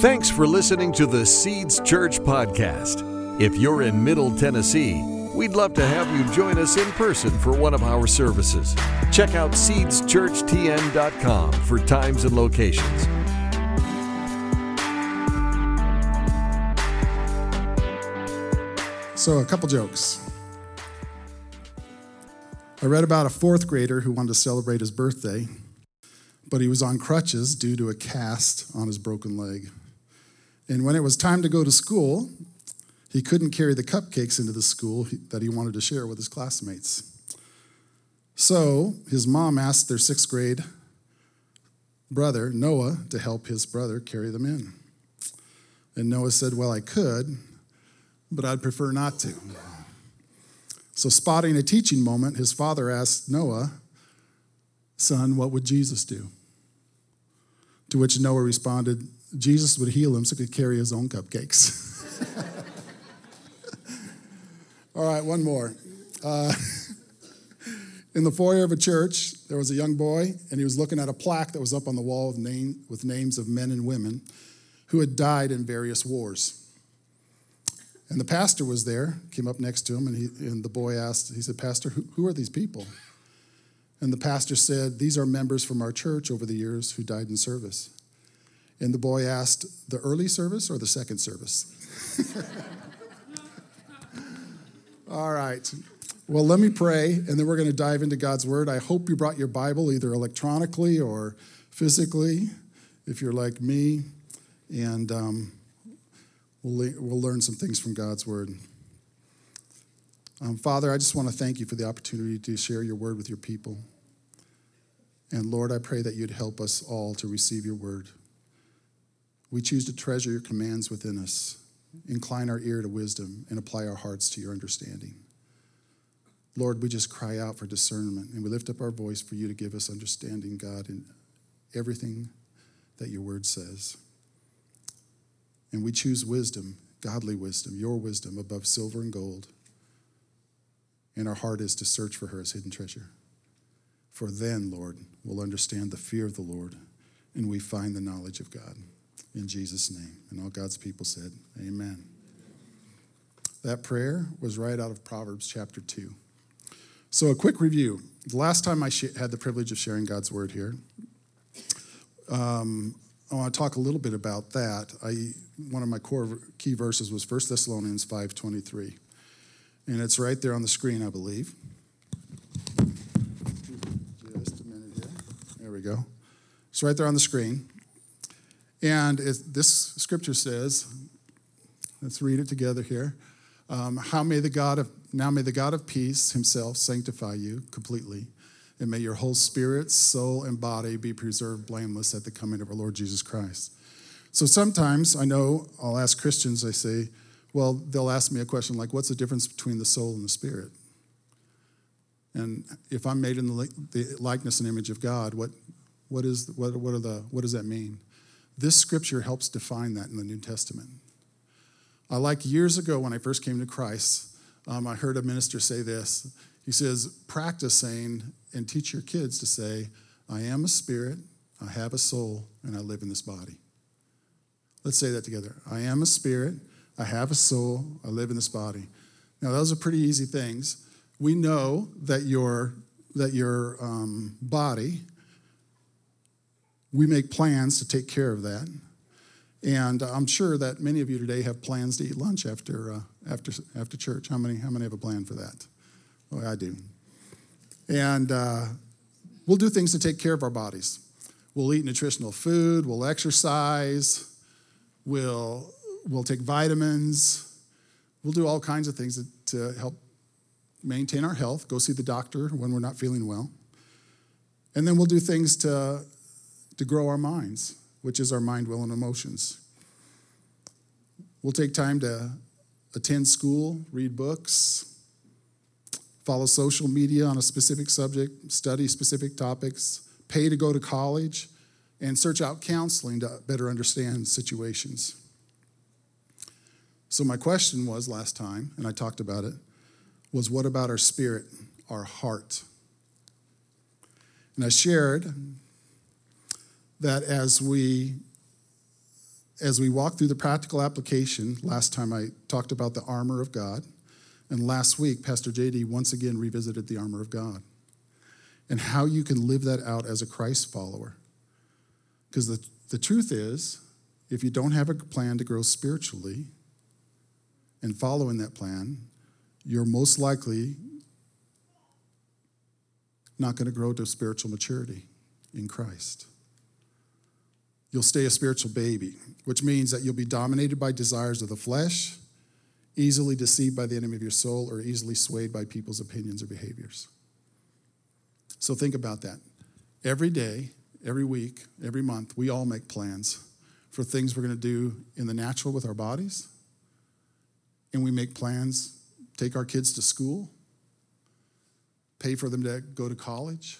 Thanks for listening to the Seeds Church podcast. If you're in Middle Tennessee, we'd love to have you join us in person for one of our services. Check out seedschurchtn.com for times and locations. So, a couple jokes. I read about a fourth grader who wanted to celebrate his birthday, but he was on crutches due to a cast on his broken leg. And when it was time to go to school, he couldn't carry the cupcakes into the school that he wanted to share with his classmates. So his mom asked their sixth grade brother, Noah, to help his brother carry them in. And Noah said, Well, I could, but I'd prefer not to. So, spotting a teaching moment, his father asked Noah, Son, what would Jesus do? To which Noah responded, Jesus would heal him so he could carry his own cupcakes. All right, one more. Uh, in the foyer of a church, there was a young boy, and he was looking at a plaque that was up on the wall with, name, with names of men and women who had died in various wars. And the pastor was there, came up next to him, and, he, and the boy asked, he said, Pastor, who, who are these people? And the pastor said, These are members from our church over the years who died in service. And the boy asked, The early service or the second service? All right. Well, let me pray, and then we're going to dive into God's Word. I hope you brought your Bible either electronically or physically, if you're like me, and um, we'll, we'll learn some things from God's Word. Um, Father, I just want to thank you for the opportunity to share your Word with your people. And Lord, I pray that you'd help us all to receive your Word. We choose to treasure your commands within us, incline our ear to wisdom, and apply our hearts to your understanding. Lord, we just cry out for discernment and we lift up our voice for you to give us understanding, God, in everything that your word says. And we choose wisdom, godly wisdom, your wisdom above silver and gold. And our heart is to search for her as hidden treasure. For then, Lord, we'll understand the fear of the Lord and we find the knowledge of God in Jesus' name. And all God's people said, Amen. That prayer was right out of Proverbs chapter 2. So, a quick review. The last time I had the privilege of sharing God's word here, um, I want to talk a little bit about that. I, one of my core key verses was 1 Thessalonians 5.23. And it's right there on the screen, I believe. Just a minute here. There we go. It's right there on the screen. And this scripture says, let's read it together here. Um, how may the God of now may the God of peace himself sanctify you completely, and may your whole spirit, soul, and body be preserved blameless at the coming of our Lord Jesus Christ. So sometimes I know I'll ask Christians, I say, well, they'll ask me a question like, what's the difference between the soul and the spirit? And if I'm made in the likeness and image of God, what, what, is, what, what, are the, what does that mean? This scripture helps define that in the New Testament. I like years ago when I first came to Christ, um, I heard a minister say this. He says, practice saying and teach your kids to say, I am a spirit, I have a soul, and I live in this body. Let's say that together. I am a spirit, I have a soul, I live in this body. Now, those are pretty easy things. We know that your, that your um, body we make plans to take care of that. And I'm sure that many of you today have plans to eat lunch after, uh, after, after church. How many, how many have a plan for that? Oh, I do. And uh, we'll do things to take care of our bodies. We'll eat nutritional food, we'll exercise, we'll, we'll take vitamins, we'll do all kinds of things to help maintain our health, go see the doctor when we're not feeling well. And then we'll do things to to grow our minds, which is our mind, will, and emotions. We'll take time to attend school, read books, follow social media on a specific subject, study specific topics, pay to go to college, and search out counseling to better understand situations. So, my question was last time, and I talked about it, was what about our spirit, our heart? And I shared that as we as we walk through the practical application, last time I talked about the armor of God, and last week, Pastor JD once again revisited the armor of God and how you can live that out as a Christ follower. Because the, the truth is, if you don't have a plan to grow spiritually and following that plan, you're most likely not going to grow to spiritual maturity in Christ. You'll stay a spiritual baby, which means that you'll be dominated by desires of the flesh, easily deceived by the enemy of your soul, or easily swayed by people's opinions or behaviors. So think about that. Every day, every week, every month, we all make plans for things we're going to do in the natural with our bodies. And we make plans, take our kids to school, pay for them to go to college,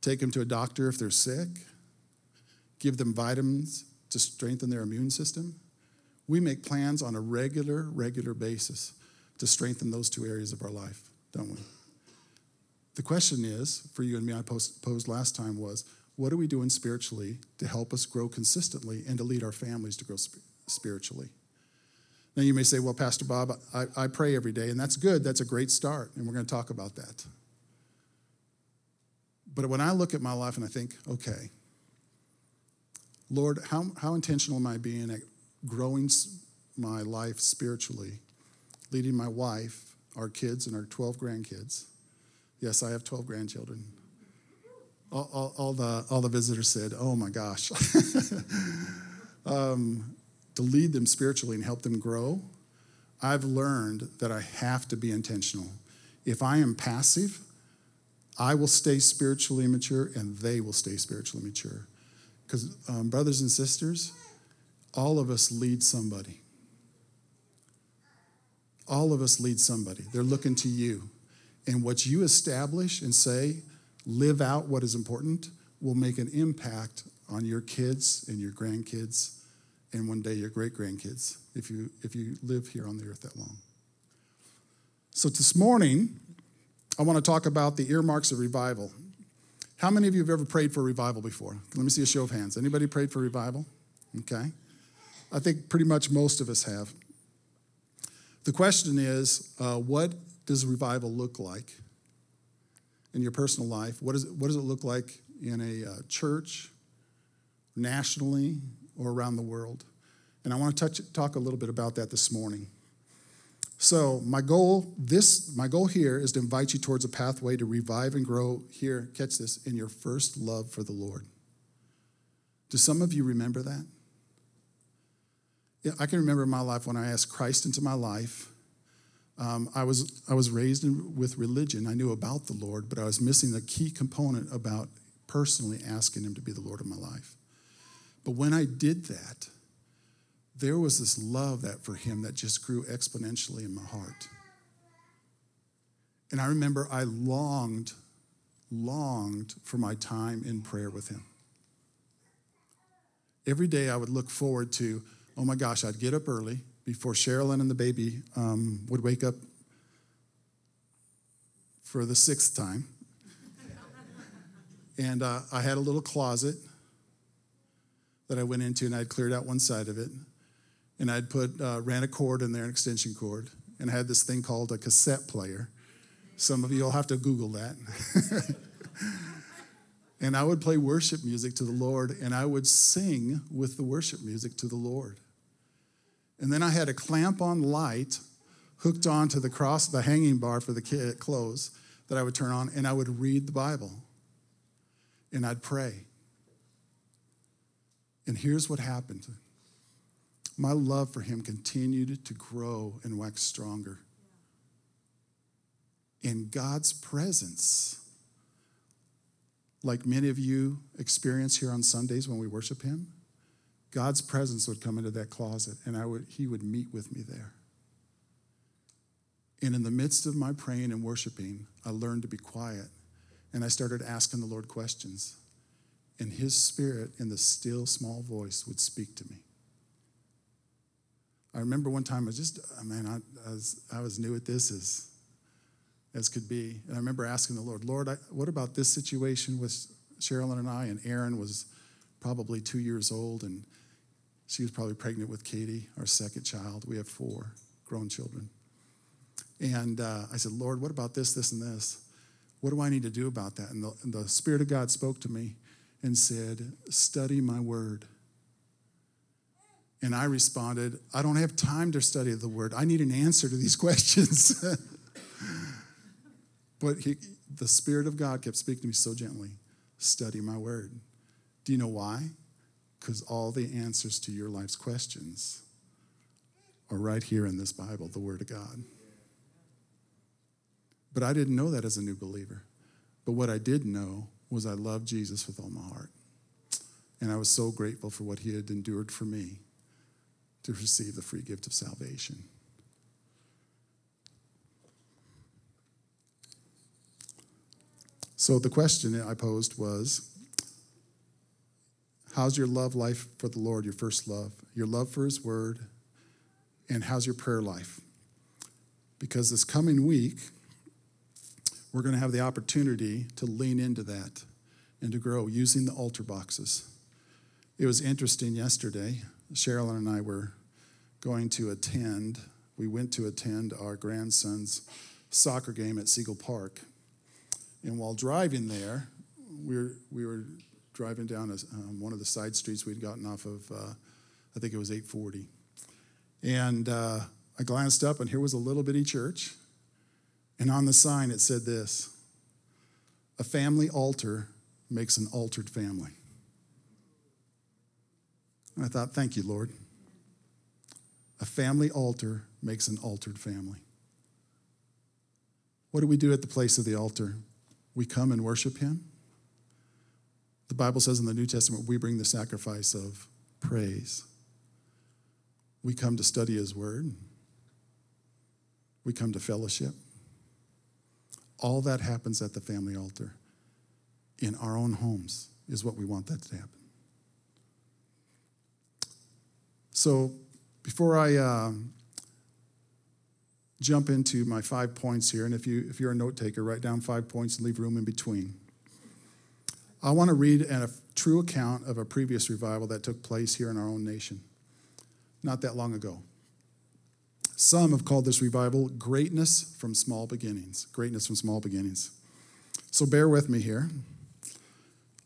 take them to a doctor if they're sick, give them vitamins to strengthen their immune system. We make plans on a regular, regular basis to strengthen those two areas of our life, don't we? The question is, for you and me, I posed last time was, what are we doing spiritually to help us grow consistently and to lead our families to grow spiritually? Now, you may say, well, Pastor Bob, I, I pray every day, and that's good. That's a great start, and we're going to talk about that. But when I look at my life and I think, okay, Lord, how, how intentional am I being at growing my life spiritually, leading my wife, our kids, and our 12 grandkids? Yes, I have 12 grandchildren. All, all, all the, all the visitors said, Oh my gosh. um, to lead them spiritually and help them grow, I've learned that I have to be intentional. If I am passive, I will stay spiritually immature and they will stay spiritually mature. Because, um, brothers and sisters, all of us lead somebody. All of us lead somebody. They're looking to you. And what you establish and say, live out what is important, will make an impact on your kids and your grandkids and one day your great grandkids if you, if you live here on the earth that long. So this morning, I want to talk about the earmarks of revival. How many of you have ever prayed for revival before? Let me see a show of hands. Anybody prayed for revival? Okay. I think pretty much most of us have. The question is uh, what does revival look like in your personal life? What, is it, what does it look like in a uh, church, nationally, or around the world? And I want to touch, talk a little bit about that this morning. So my goal, this my goal here is to invite you towards a pathway to revive and grow here, catch this, in your first love for the Lord. Do some of you remember that? Yeah, I can remember my life when I asked Christ into my life um, I, was, I was raised in, with religion. I knew about the Lord, but I was missing the key component about personally asking Him to be the Lord of my life. But when I did that, there was this love that for Him that just grew exponentially in my heart. And I remember I longed, longed for my time in prayer with Him. Every day I would look forward to, oh my gosh, I'd get up early before Sherilyn and the baby um, would wake up for the sixth time. and uh, I had a little closet that I went into, and I'd cleared out one side of it. And I'd put, uh, ran a cord in there, an extension cord, and I had this thing called a cassette player. Some of you will have to Google that. and I would play worship music to the Lord, and I would sing with the worship music to the Lord. And then I had a clamp on light hooked onto the cross, the hanging bar for the clothes that I would turn on, and I would read the Bible and I'd pray. And here's what happened my love for him continued to grow and wax stronger. In God's presence, like many of you experience here on Sundays when we worship him, God's presence would come into that closet and I would, he would meet with me there. And in the midst of my praying and worshiping, I learned to be quiet and I started asking the Lord questions. And his spirit, in the still small voice, would speak to me. I remember one time I was just, man, I, I, was, I was new at this as, as could be. And I remember asking the Lord, Lord, I, what about this situation with Sherilyn and I? And Aaron was probably two years old, and She was probably pregnant with Katie, our second child. We have four grown children. And uh, I said, Lord, what about this, this, and this? What do I need to do about that? And the, and the Spirit of God spoke to me and said, Study my word. And I responded, I don't have time to study the word. I need an answer to these questions. but he, the Spirit of God kept speaking to me so gently study my word. Do you know why? Because all the answers to your life's questions are right here in this Bible, the Word of God. But I didn't know that as a new believer. But what I did know was I loved Jesus with all my heart. And I was so grateful for what he had endured for me to receive the free gift of salvation. So the question I posed was How's your love life for the Lord, your first love? Your love for His Word, and how's your prayer life? Because this coming week, we're going to have the opportunity to lean into that and to grow using the altar boxes. It was interesting yesterday. Cheryl and I were going to attend, we went to attend our grandson's soccer game at Siegel Park. And while driving there, we were, we were driving down a, um, one of the side streets we'd gotten off of, uh, I think it was 840. And uh, I glanced up, and here was a little bitty church. And on the sign, it said this A family altar makes an altered family. And I thought, thank you, Lord. A family altar makes an altered family. What do we do at the place of the altar? We come and worship Him. The Bible says in the New Testament, we bring the sacrifice of praise. We come to study His Word, we come to fellowship. All that happens at the family altar in our own homes is what we want that to happen. So, before I uh, jump into my five points here, and if, you, if you're a note taker, write down five points and leave room in between. I want to read a true account of a previous revival that took place here in our own nation not that long ago. Some have called this revival greatness from small beginnings. Greatness from small beginnings. So bear with me here.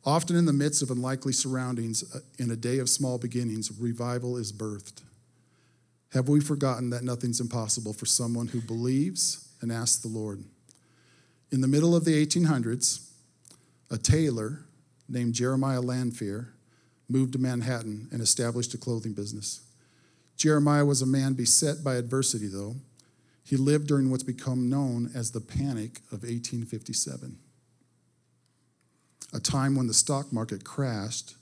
Often, in the midst of unlikely surroundings, uh, in a day of small beginnings, revival is birthed. Have we forgotten that nothing's impossible for someone who believes and asks the Lord? In the middle of the 1800s, a tailor named Jeremiah Lanphier moved to Manhattan and established a clothing business. Jeremiah was a man beset by adversity, though. He lived during what's become known as the Panic of 1857, a time when the stock market crashed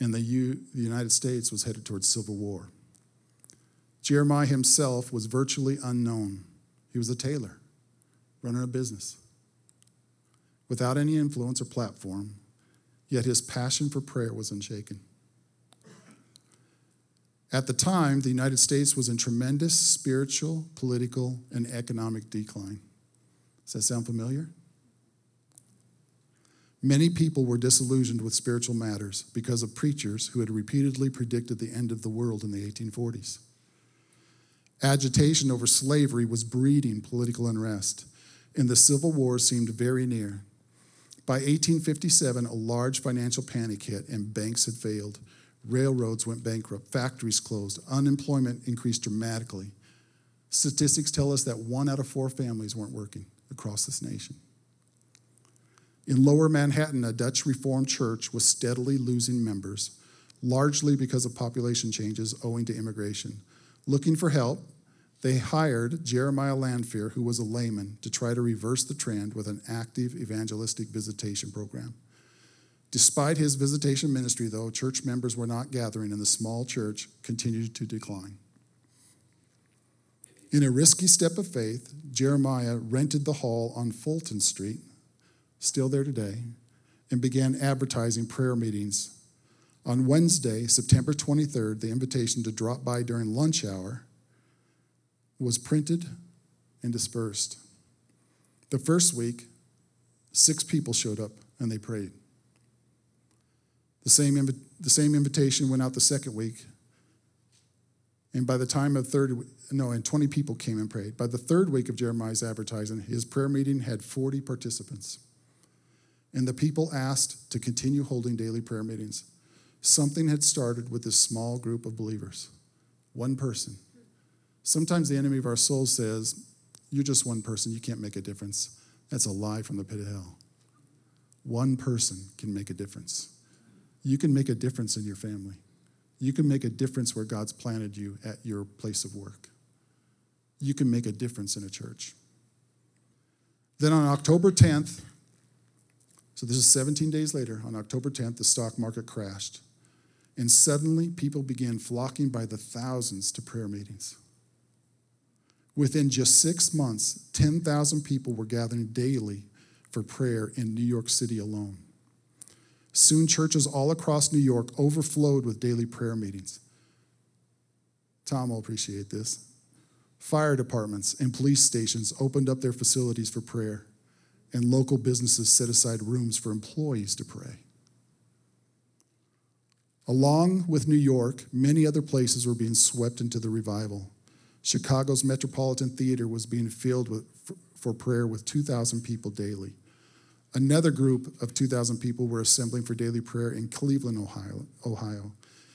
and the, U- the United States was headed towards civil war. Jeremiah himself was virtually unknown. He was a tailor, running a business. Without any influence or platform, yet his passion for prayer was unshaken. At the time, the United States was in tremendous spiritual, political, and economic decline. Does that sound familiar? Many people were disillusioned with spiritual matters because of preachers who had repeatedly predicted the end of the world in the 1840s. Agitation over slavery was breeding political unrest, and the Civil War seemed very near. By 1857, a large financial panic hit, and banks had failed Railroads went bankrupt, factories closed, unemployment increased dramatically. Statistics tell us that one out of four families weren't working across this nation. In lower Manhattan, a Dutch Reformed church was steadily losing members, largely because of population changes owing to immigration. Looking for help, they hired Jeremiah Lanphier, who was a layman, to try to reverse the trend with an active evangelistic visitation program. Despite his visitation ministry, though, church members were not gathering and the small church continued to decline. In a risky step of faith, Jeremiah rented the hall on Fulton Street, still there today, and began advertising prayer meetings. On Wednesday, September 23rd, the invitation to drop by during lunch hour was printed and dispersed. The first week, six people showed up and they prayed. The same, the same invitation went out the second week, And by the time of third, no, and 20 people came and prayed. By the third week of Jeremiah's advertising, his prayer meeting had 40 participants. And the people asked to continue holding daily prayer meetings. Something had started with this small group of believers, one person. Sometimes the enemy of our soul says, You're just one person, you can't make a difference. That's a lie from the pit of hell. One person can make a difference. You can make a difference in your family. You can make a difference where God's planted you at your place of work. You can make a difference in a church. Then on October 10th, so this is 17 days later, on October 10th, the stock market crashed. And suddenly, people began flocking by the thousands to prayer meetings. Within just six months, 10,000 people were gathering daily for prayer in New York City alone. Soon, churches all across New York overflowed with daily prayer meetings. Tom will appreciate this. Fire departments and police stations opened up their facilities for prayer, and local businesses set aside rooms for employees to pray. Along with New York, many other places were being swept into the revival. Chicago's Metropolitan Theater was being filled with, for prayer with 2,000 people daily. Another group of 2,000 people were assembling for daily prayer in Cleveland, Ohio. Ohio.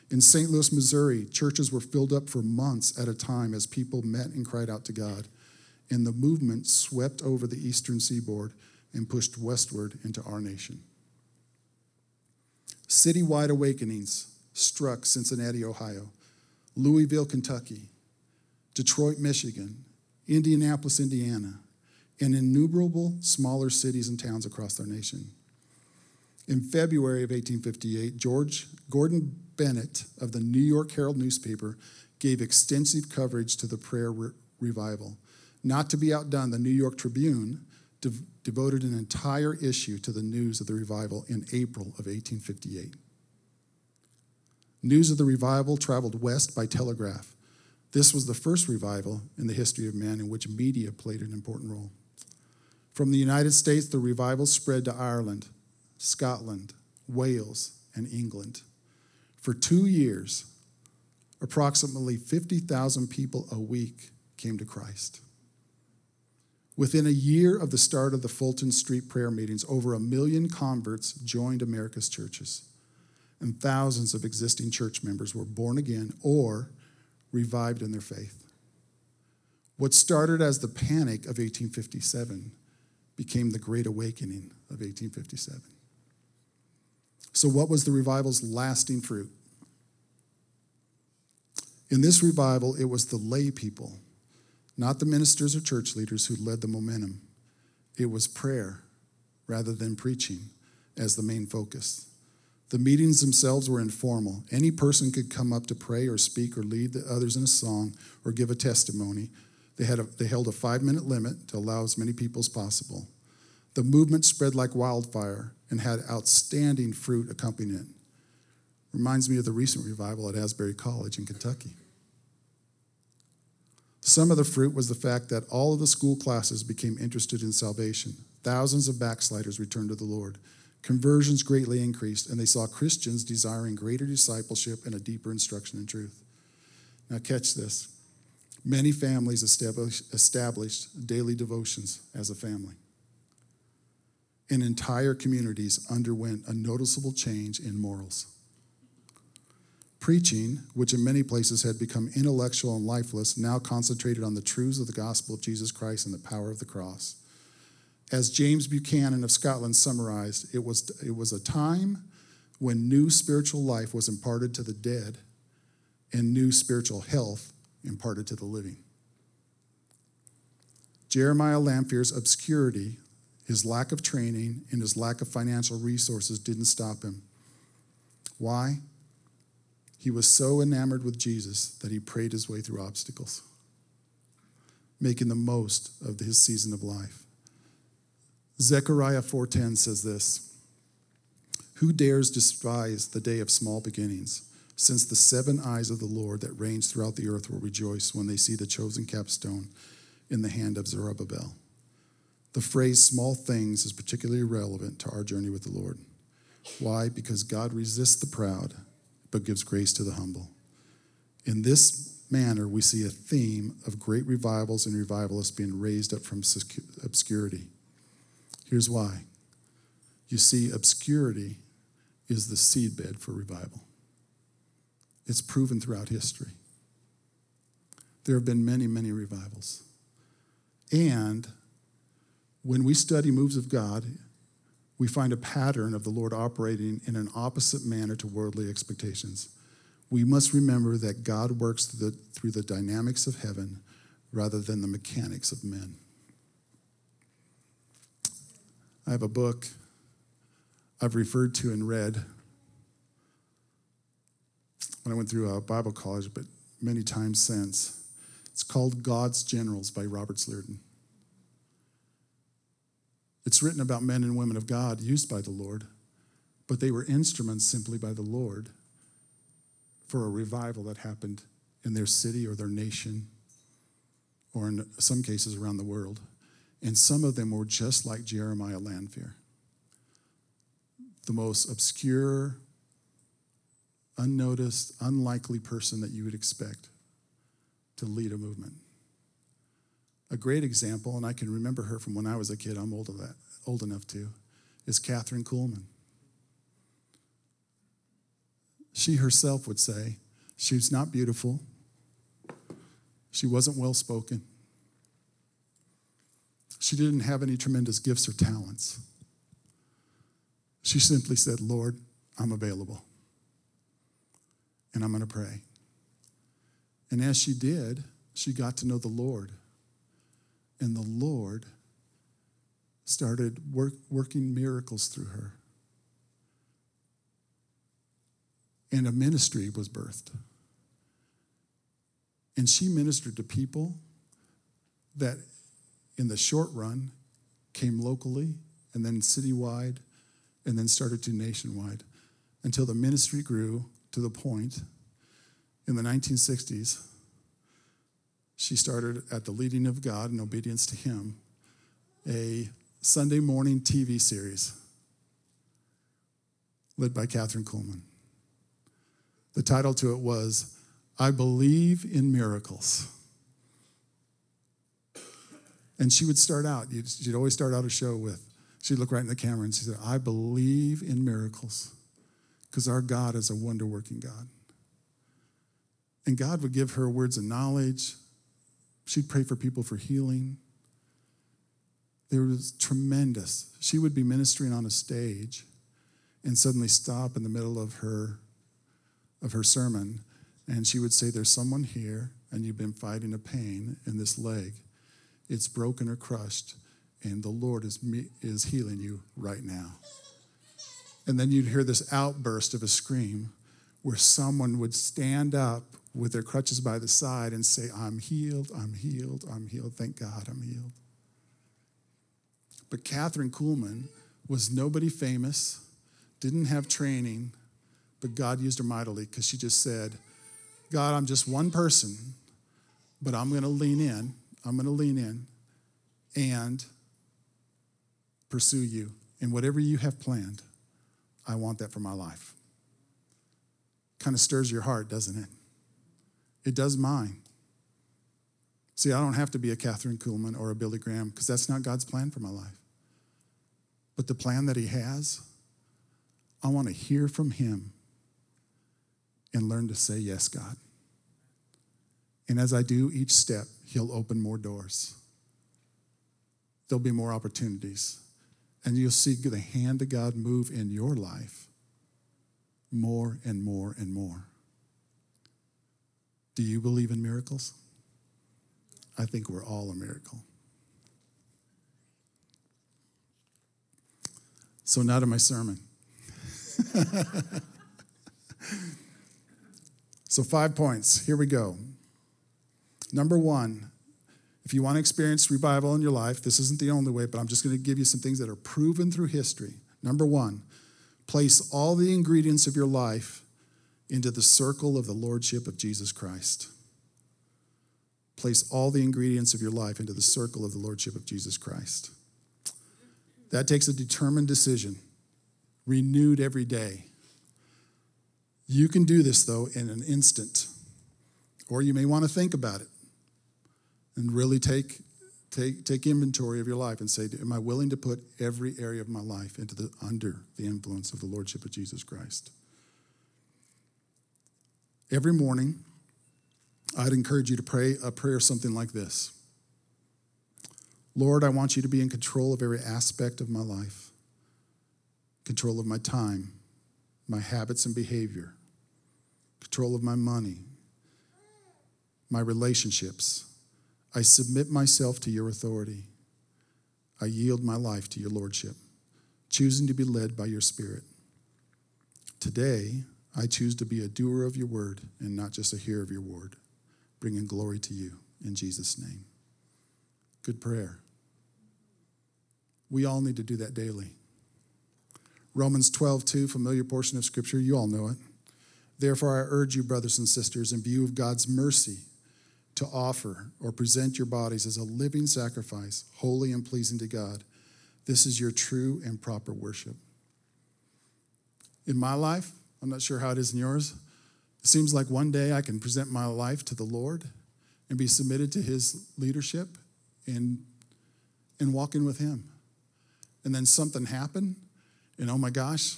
In St. Louis, Missouri, churches were filled up for months at a time as people met and cried out to God. And the movement swept over the eastern seaboard and pushed westward into our nation. Citywide awakenings struck Cincinnati, Ohio, Louisville, Kentucky, Detroit, Michigan, Indianapolis, Indiana, and innumerable smaller cities and towns across our nation. In February of 1858, George Gordon Bennett of the New York Herald newspaper gave extensive coverage to the prayer re- revival. Not to be outdone, the New York Tribune de- devoted an entire issue to the news of the revival in April of 1858. News of the revival traveled west by telegraph. This was the first revival in the history of man in which media played an important role. From the United States, the revival spread to Ireland, Scotland, Wales, and England. For two years, approximately 50,000 people a week came to Christ. Within a year of the start of the Fulton Street prayer meetings, over a million converts joined America's churches, and thousands of existing church members were born again or revived in their faith. What started as the panic of 1857 became the Great Awakening of 1857. So, what was the revival's lasting fruit? In this revival, it was the lay people, not the ministers or church leaders, who led the momentum. It was prayer rather than preaching as the main focus. The meetings themselves were informal. Any person could come up to pray or speak or lead the others in a song or give a testimony. They, had a, they held a five minute limit to allow as many people as possible. The movement spread like wildfire and had outstanding fruit accompanying it. Reminds me of the recent revival at Asbury College in Kentucky. Some of the fruit was the fact that all of the school classes became interested in salvation. Thousands of backsliders returned to the Lord. Conversions greatly increased, and they saw Christians desiring greater discipleship and a deeper instruction in truth. Now, catch this. Many families established, established daily devotions as a family and entire communities underwent a noticeable change in morals. Preaching, which in many places had become intellectual and lifeless, now concentrated on the truths of the gospel of Jesus Christ and the power of the cross. As James Buchanan of Scotland summarized, it was, it was a time when new spiritual life was imparted to the dead and new spiritual health imparted to the living. Jeremiah Lanphier's obscurity his lack of training and his lack of financial resources didn't stop him. Why? He was so enamored with Jesus that he prayed his way through obstacles, making the most of his season of life. Zechariah 4:10 says this: Who dares despise the day of small beginnings? Since the seven eyes of the Lord that reigns throughout the earth will rejoice when they see the chosen capstone in the hand of Zerubbabel. The phrase small things is particularly relevant to our journey with the Lord. Why? Because God resists the proud, but gives grace to the humble. In this manner, we see a theme of great revivals and revivalists being raised up from obscurity. Here's why. You see, obscurity is the seedbed for revival. It's proven throughout history. There have been many, many revivals. And when we study moves of God, we find a pattern of the Lord operating in an opposite manner to worldly expectations. We must remember that God works through the, through the dynamics of heaven rather than the mechanics of men. I have a book I've referred to and read when I went through a Bible college, but many times since. It's called God's Generals by Robert Liardon. It's written about men and women of God used by the Lord, but they were instruments simply by the Lord for a revival that happened in their city or their nation, or in some cases around the world. And some of them were just like Jeremiah Lanphier, the most obscure, unnoticed, unlikely person that you would expect to lead a movement. A great example, and I can remember her from when I was a kid, I'm old, that, old enough to, is Kathryn Kuhlman. She herself would say she was not beautiful, she wasn't well spoken, she didn't have any tremendous gifts or talents. She simply said, Lord, I'm available. And I'm going to pray. And as she did, she got to know the Lord. And the Lord started work, working miracles through her. And a ministry was birthed. And she ministered to people that, in the short run, came locally and then citywide and then started to nationwide until the ministry grew to the point in the 1960s she started at the leading of God in obedience to Him a Sunday morning TV series led by Kathryn Kuhlman. The title to it was I Believe in Miracles. And she would start out, she'd always start out a show with, she'd look right in the camera and she said, I believe in miracles because our God is a wonder working God. And God would give her words of knowledge, She'd pray for people for healing. There was tremendous. She would be ministering on a stage and suddenly stop in the middle of her of her sermon and she would say there's someone here and you've been fighting a pain in this leg. It's broken or crushed and the Lord is is healing you right now. And then you'd hear this outburst of a scream where someone would stand up with their crutches by the side and say, I'm healed, I'm healed, I'm healed. Thank God I'm healed. But Kathryn Kuhlman was nobody famous, didn't have training, but God used her mightily because she just said, God, I'm just one person, but I'm going to lean in. I'm going to lean in and pursue you. And whatever you have planned, I want that for my life. Kind of stirs your heart, doesn't it? It does mine. See, I don't have to be a Kathryn Kuhlman or a Billy Graham because that's not God's plan for my life. But the plan that He has, I want to hear from Him and learn to say, Yes, God. And as I do each step, He'll open more doors. There'll be more opportunities. And you'll see the hand of God move in your life more and more and more. Do you believe in miracles? I think we're all a miracle. So, now to my sermon. so, five points. Here we go. Number one, if you want to experience revival in your life, this isn't the only way, but I'm just going to give you some things that are proven through history. Number one, place all the ingredients of your life into the circle of the Lordship of Jesus Christ. Place all the ingredients of your life into the circle of the Lordship of Jesus Christ. That takes a determined decision, renewed every day. You can do this, though, in an instant. Or you may want to think about it and really take, take, take inventory of your life and say, Am I willing to put every area of my life into the, under the influence of the Lordship of Jesus Christ? Every morning, I'd encourage you to pray a prayer something like this Lord, I want you to be in control of every aspect of my life, control of my time, my habits and behavior, control of my money, my relationships. I submit myself to your authority. I yield my life to your lordship, choosing to be led by your spirit. Today, I choose to be a doer of your word and not just a hearer of your word, bringing glory to you in Jesus' name. Good prayer. We all need to do that daily. Romans 12, 2, familiar portion of Scripture, you all know it. Therefore, I urge you, brothers and sisters, in view of God's mercy, to offer or present your bodies as a living sacrifice, holy and pleasing to God. This is your true and proper worship. In my life, I'm not sure how it is in yours. It seems like one day I can present my life to the Lord and be submitted to His leadership and, and walk in with Him. And then something happened, and oh my gosh,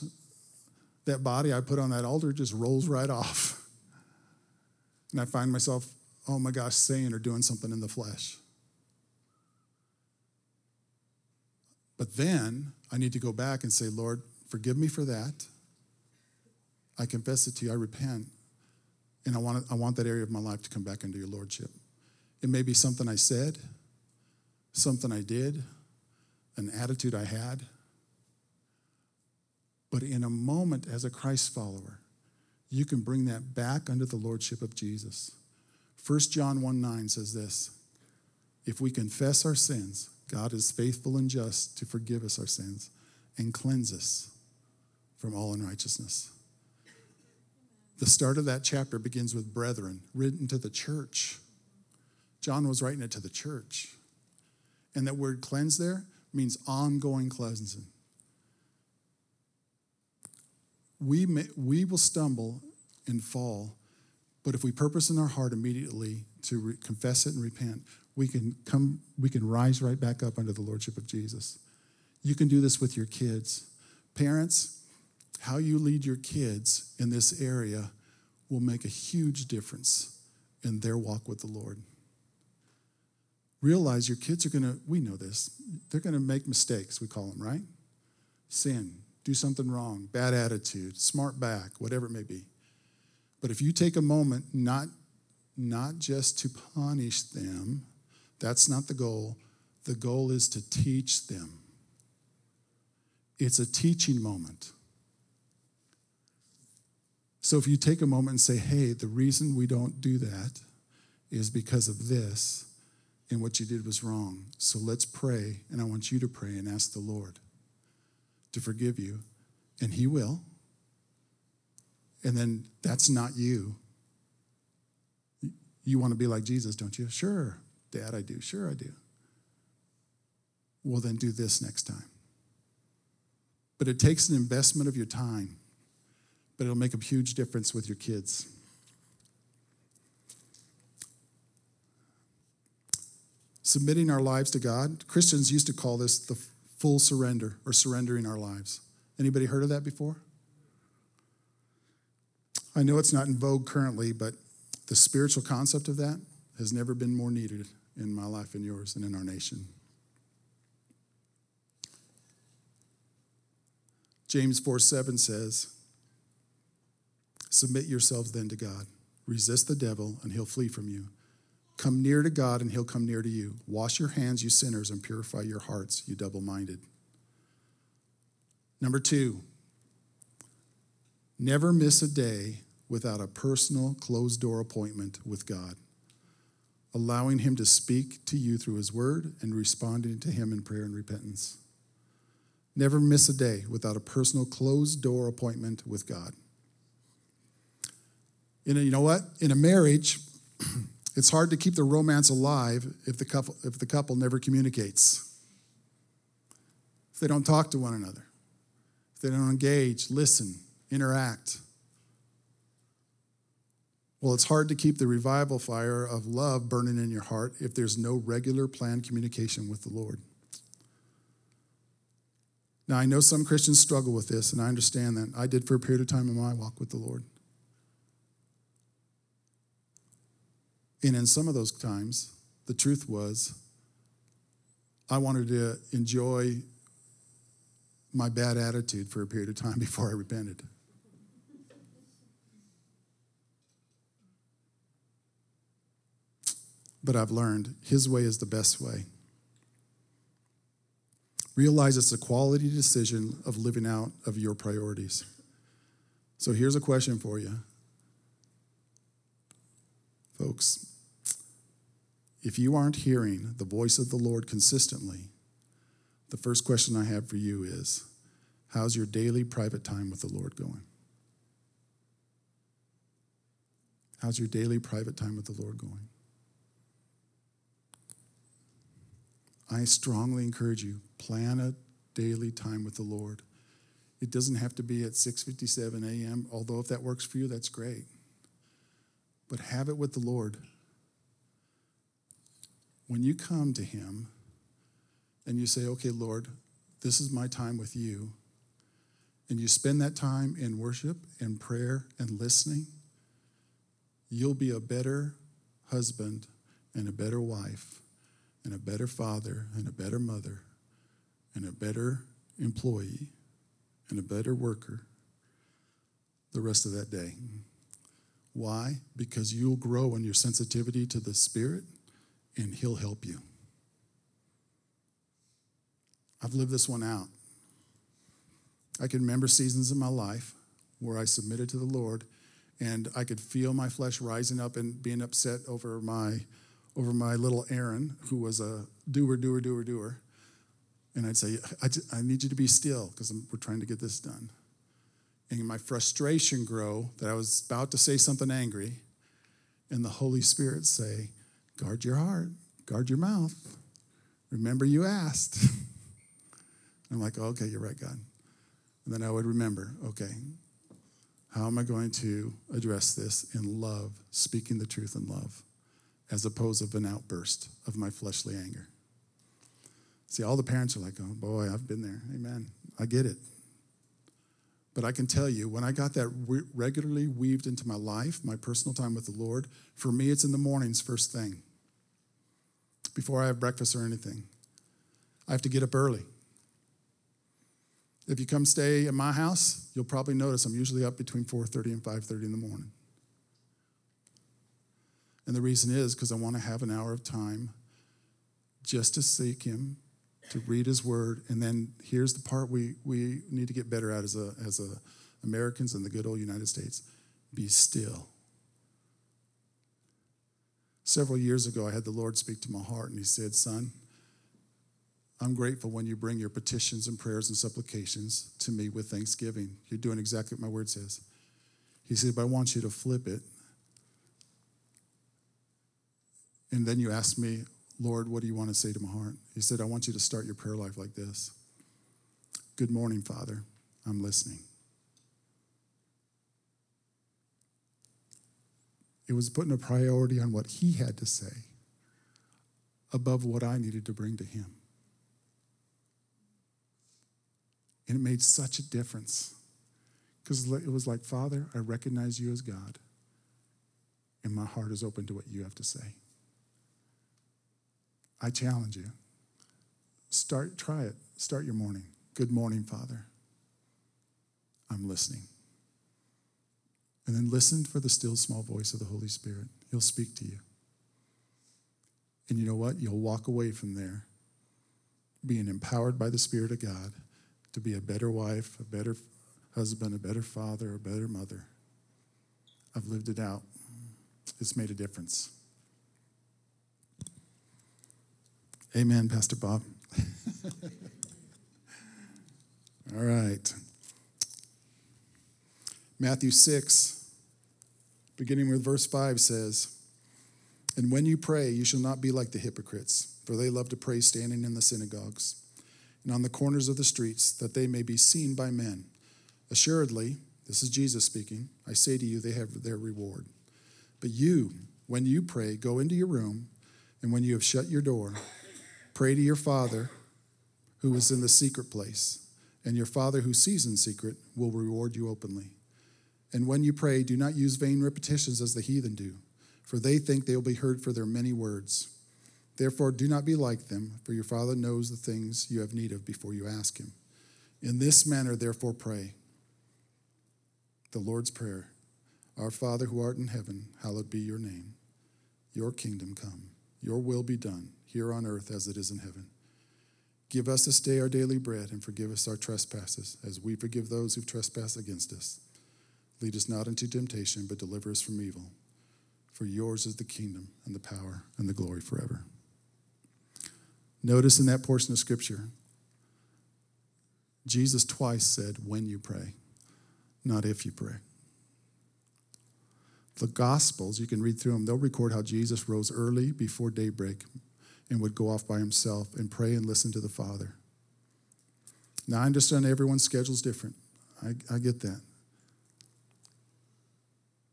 that body I put on that altar just rolls right off. And I find myself oh my gosh, saying or doing something in the flesh. But then I need to go back and say, Lord, forgive me for that. I confess it to you. I repent. And I want, I want that area of my life to come back into your lordship. It may be something I said, something I did, an attitude I had. But in a moment as a Christ follower, you can bring that back under the lordship of Jesus. 1 John 1 9 says this If we confess our sins, God is faithful and just to forgive us our sins and cleanse us from all unrighteousness. The start of that chapter begins with brethren, written to the church. John was writing it to the church. And that word cleanse there means ongoing cleansing. We, may, we will stumble and fall but if we purpose in our heart immediately to re- confess it and repent, we can come, we can rise right back up under the lordship of Jesus. You can do this with your kids. Parents, how you lead your kids in this area will make a huge difference in their walk with the Lord. Realize your kids are going to, we know this, they're going to make mistakes, we call them, right? Sin, do something wrong, bad attitude, smart back, whatever it may be. But if you take a moment, not, not just to punish them, that's not the goal. The goal is to teach them. It's a teaching moment. So if you take a moment and say, hey, the reason we don't do that is because of this, and what you did was wrong. So let's pray, and I want you to pray and ask the Lord to forgive you, and He will and then that's not you. You want to be like Jesus, don't you? Sure, Dad, I do. Sure, I do. Well, then do this next time. But it takes an investment of your time, but it'll make a huge difference with your kids. Submitting our lives to God. Christians used to call this the full surrender or surrendering our lives. Anybody heard of that before? I know it's not in vogue currently, but the spiritual concept of that has never been more needed in my life and yours and in our nation. James 4 7 says, Submit yourselves then to God. Resist the devil, and he'll flee from you. Come near to God, and he'll come near to you. Wash your hands, you sinners, and purify your hearts, you double minded. Number two, Never miss a day without a personal closed door appointment with God, allowing Him to speak to you through His Word and responding to Him in prayer and repentance. Never miss a day without a personal closed door appointment with God. In a, you know what? In a marriage, it's hard to keep the romance alive if the couple, if the couple never communicates. If they don't talk to one another, if they don't engage, listen, interact. Well, it's hard to keep the revival fire of love burning in your heart if there's no regular planned communication with the Lord. Now, I know some Christians struggle with this, and I understand that. I did for a period of time in my walk with the Lord. And in some of those times, the truth was I wanted to enjoy my bad attitude for a period of time before I repented. But I've learned his way is the best way. Realize it's a quality decision of living out of your priorities. So here's a question for you, folks. If you aren't hearing the voice of the Lord consistently, the first question I have for you is How's your daily private time with the Lord going? How's your daily private time with the Lord going? I strongly encourage you plan a daily time with the Lord. It doesn't have to be at 6:57 a.m., although if that works for you that's great. But have it with the Lord. When you come to him and you say, "Okay, Lord, this is my time with you." And you spend that time in worship and prayer and listening, you'll be a better husband and a better wife and a better father and a better mother and a better employee and a better worker the rest of that day. Why? Because you'll grow in your sensitivity to the Spirit and He'll help you. I've lived this one out. I can remember seasons in my life where I submitted to the Lord and I could feel my flesh rising up and being upset over my over my little Aaron, who was a doer, doer, doer, doer. And I'd say, I, just, I need you to be still because we're trying to get this done. And my frustration grow that I was about to say something angry, and the Holy Spirit say, guard your heart, guard your mouth. Remember you asked. I'm like, okay, you're right, God. And then I would remember, okay, how am I going to address this in love, speaking the truth in love? As opposed of an outburst of my fleshly anger. See, all the parents are like, oh boy, I've been there. Amen. I get it. But I can tell you, when I got that re- regularly weaved into my life, my personal time with the Lord, for me, it's in the mornings, first thing, before I have breakfast or anything. I have to get up early. If you come stay at my house, you'll probably notice I'm usually up between 4:30 and 5:30 in the morning. And the reason is because I want to have an hour of time just to seek Him, to read His Word. And then here's the part we, we need to get better at as, a, as a Americans in the good old United States be still. Several years ago, I had the Lord speak to my heart, and He said, Son, I'm grateful when you bring your petitions and prayers and supplications to me with thanksgiving. You're doing exactly what my word says. He said, but I want you to flip it And then you asked me, Lord, what do you want to say to my heart? He said, I want you to start your prayer life like this Good morning, Father. I'm listening. It was putting a priority on what he had to say above what I needed to bring to him. And it made such a difference because it was like, Father, I recognize you as God, and my heart is open to what you have to say. I challenge you. Start, try it. Start your morning. Good morning, Father. I'm listening. And then listen for the still small voice of the Holy Spirit. He'll speak to you. And you know what? You'll walk away from there being empowered by the Spirit of God to be a better wife, a better husband, a better father, a better mother. I've lived it out. It's made a difference. Amen, Pastor Bob. All right. Matthew 6, beginning with verse 5 says, And when you pray, you shall not be like the hypocrites, for they love to pray standing in the synagogues and on the corners of the streets, that they may be seen by men. Assuredly, this is Jesus speaking, I say to you, they have their reward. But you, when you pray, go into your room, and when you have shut your door, pray to your Father who is in the secret place, and your Father who sees in secret will reward you openly. And when you pray, do not use vain repetitions as the heathen do, for they think they will be heard for their many words. Therefore, do not be like them, for your Father knows the things you have need of before you ask Him. In this manner, therefore, pray. The Lord's Prayer Our Father who art in heaven, hallowed be your name. Your kingdom come, your will be done, here on earth as it is in heaven. Give us this day our daily bread, and forgive us our trespasses, as we forgive those who trespass against us. Lead us not into temptation, but deliver us from evil. For yours is the kingdom, and the power, and the glory forever. Notice in that portion of Scripture, Jesus twice said, when you pray, not if you pray. The Gospels, you can read through them, they'll record how Jesus rose early before daybreak and would go off by himself and pray and listen to the Father. Now, I understand everyone's schedule is different. I, I get that.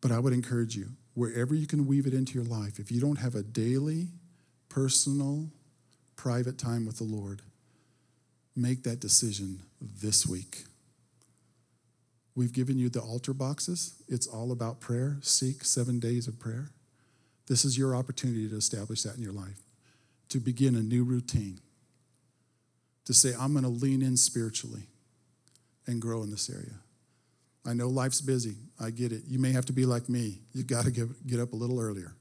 But I would encourage you, wherever you can weave it into your life, if you don't have a daily, personal, private time with the Lord, make that decision this week. We've given you the altar boxes. It's all about prayer. Seek seven days of prayer. This is your opportunity to establish that in your life, to begin a new routine, to say, I'm going to lean in spiritually and grow in this area. I know life's busy. I get it. You may have to be like me. You've got to get, up a little earlier.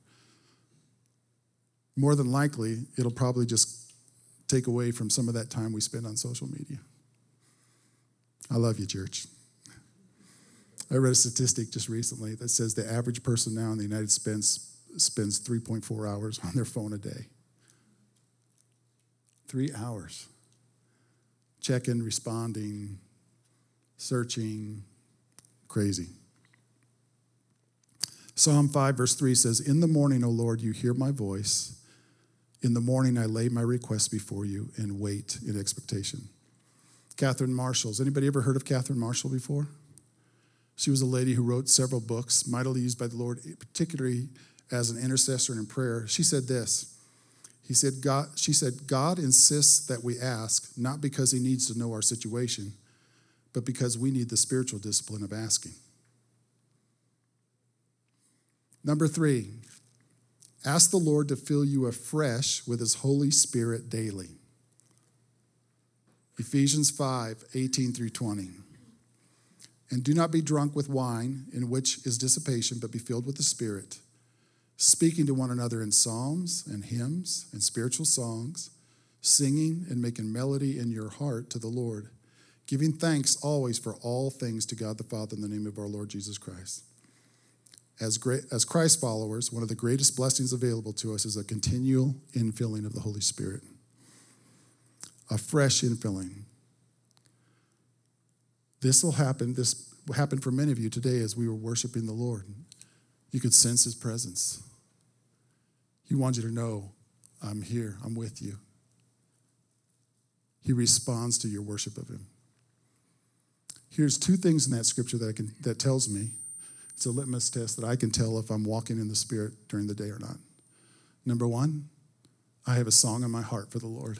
More than likely, it'll probably just take away from some of that time we spend on social media. I love you, church. I read a statistic just recently that says the average person now in the United States spends 3.4 hours on their phone a day. Three hours. Checking, responding, searching, crazy. Psalm 5, verse 3 says, In the morning, O Lord, you hear my voice. In the morning, I lay my request before you and wait in expectation. Catherine Marshall's. Anybody ever heard of Catherine Marshall before? She was a lady who wrote several books, mightily used by the Lord, particularly as an intercessor in prayer. She said this. He said, God, she said, God insists that we ask, not because he needs to know our situation, but because we need the spiritual discipline of asking. Number three, ask the Lord to fill you afresh with his Holy Spirit daily. Ephesians 5 18 through 20. And do not be drunk with wine, in which is dissipation, but be filled with the Spirit, speaking to one another in psalms and hymns and spiritual songs, singing and making melody in your heart to the Lord, giving thanks always for all things to God the Father in the name of our Lord Jesus Christ. As, great, as Christ followers, one of the greatest blessings available to us is a continual infilling of the Holy Spirit, a fresh infilling. This will happen. This happened for many of you today as we were worshiping the Lord. You could sense his presence. He wants you to know, I'm here, I'm with you. He responds to your worship of him. Here's two things in that scripture that, I can, that tells me it's a litmus test that I can tell if I'm walking in the Spirit during the day or not. Number one, I have a song in my heart for the Lord.